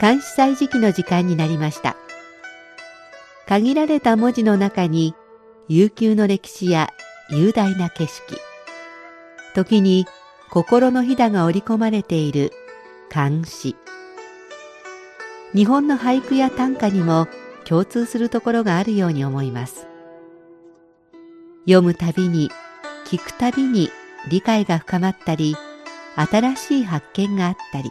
監視祭時期の時間になりました。限られた文字の中に悠久の歴史や雄大な景色、時に心のひだが織り込まれている漢詩。日本の俳句や短歌にも共通するところがあるように思います。読むたびに、聞くたびに理解が深まったり、新しい発見があったり、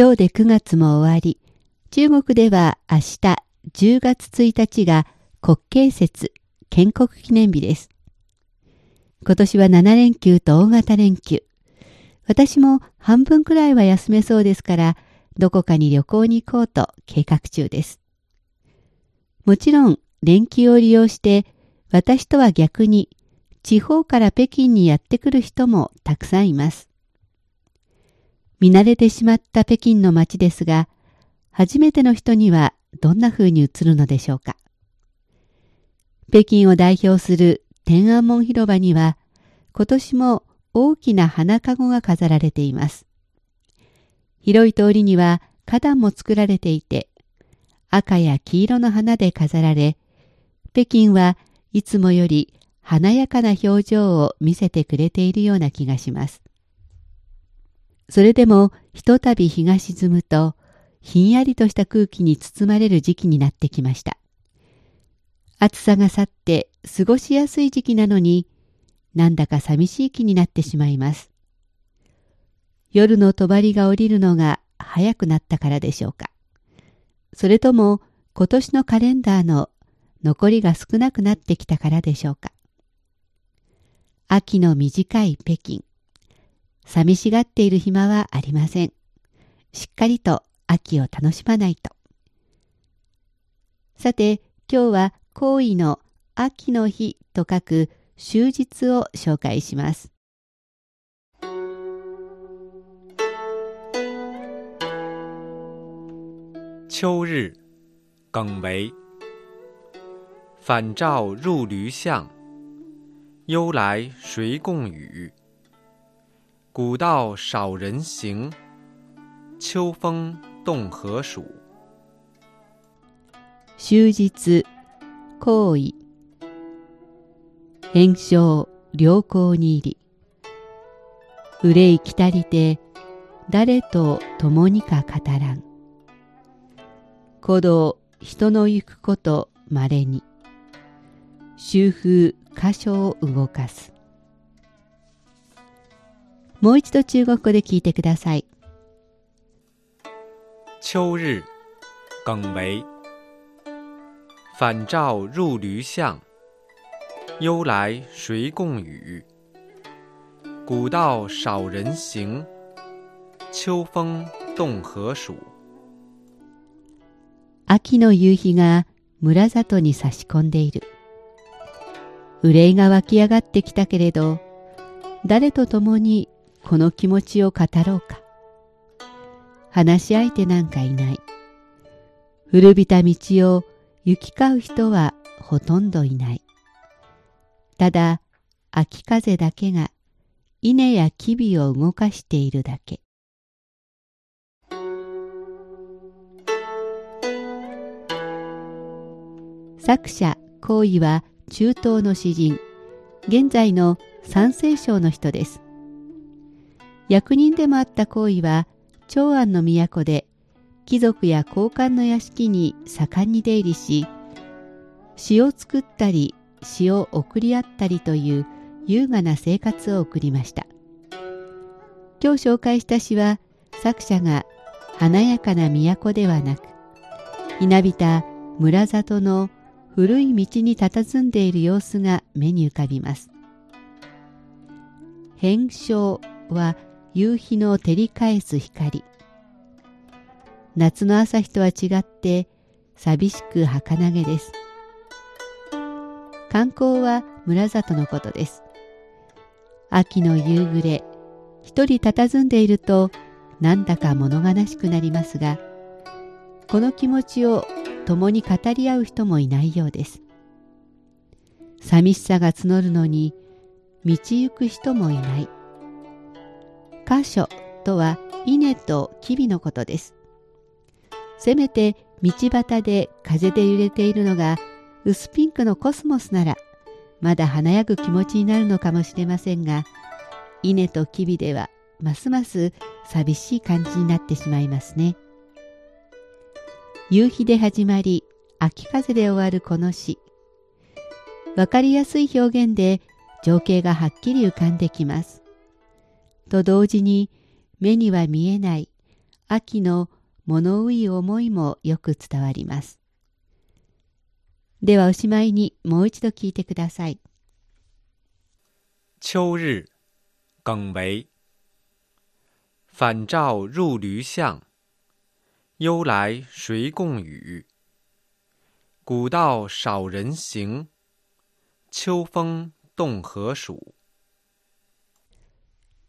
今日で9月も終わり、中国では明日10月1日が国慶節建国記念日です。今年は7連休と大型連休。私も半分くらいは休めそうですから、どこかに旅行に行こうと計画中です。もちろん連休を利用して私とは逆に地方から北京にやってくる人もたくさんいます。見慣れてしまった北京の街ですが、初めての人にはどんな風に映るのでしょうか。北京を代表する天安門広場には、今年も大きな花籠が飾られています。広い通りには花壇も作られていて、赤や黄色の花で飾られ、北京はいつもより華やかな表情を見せてくれているような気がします。それでもひとたび日が沈むと、ひんやりとした空気に包まれる時期になってきました。暑さが去って過ごしやすい時期なのに、なんだか寂しい気になってしまいます。夜の帳が降りるのが早くなったからでしょうか。それとも今年のカレンダーの残りが少なくなってきたからでしょうか。秋の短い北京。寂しがっている暇はありません。しっかりと秋を楽しまないと。さて、今日は行為の秋の日と書く終日を紹介します。秋日，耿维。返照入驴巷，忧来谁共语？古道少人行，秋风动何暑。終日行為。変章良好に入り。憂いきたりて誰と共にか語らん。鼓動人の行くことまれに。周風箇所を動かす。もう一度中国語で聞いてください。秋日，耿维。返照入驴巷，忧来谁共语？古道少人行，秋风动何暑？秋の夕日が村里に差し込んでいる。憂いが湧き上がってきたけれど、誰と共にこの気持ちを語ろうか。話し相手なんかいない。古びた道を行き交う人はほとんどいない。ただ、秋風だけが稲や木々を動かしているだけ。作者、行為は中東の詩人、現在の山西省の人です。役人でもあった行為は長安の都で貴族や高官の屋敷に盛んに出入りし詩を作ったり詩を送り合ったりという優雅な生活を送りました。今日紹介した詩は作者が華やかな都ではなく稲びた村里の古い道に佇んでいる様子が目に浮かびます変章は夕日の照り返す光夏の朝日とは違って寂しく儚げです。観光は村里のことです。秋の夕暮れ、一人佇んでいるとなんだか物悲しくなりますが、この気持ちを共に語り合う人もいないようです。寂しさが募るのに道行く人もいない。箇所とは稲と吉備のことです。せめて道端で風で揺れているのが薄ピンクのコスモスならまだ華やぐ気持ちになるのかもしれませんが稲と吉備ではますます寂しい感じになってしまいますね。夕日で始まり秋風で終わるこの詩わかりやすい表現で情景がはっきり浮かんできます。と同時に目には見えない秋の物憂い思いもよく伝わります。ではおしまいにもう一度聞いてください。秋日，耿维。返照入驴巷，忧来谁共语？古道少人行，秋风动何属？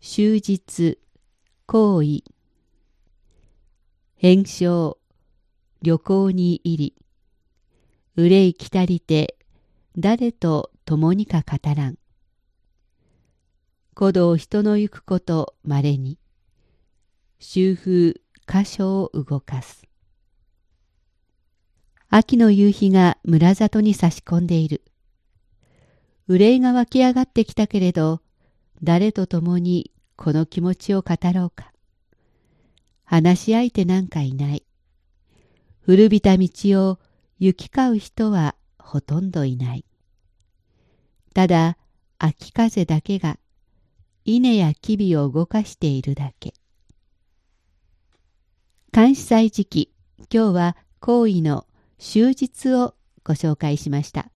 終日行為返承旅行に入り憂い来たりて誰と共にか語らん古道人の行くことまれに秋風箇所を動かす。秋の夕日が村里に差し込んでいる。憂いが湧き上がってきたけれど誰と共にこの気持ちを語ろうか。話し相手なんかいない。古びた道を行き交う人はほとんどいない。ただ秋風だけが稲や木々を動かしているだけ。監視祭時期、今日は行為の終日をご紹介しました。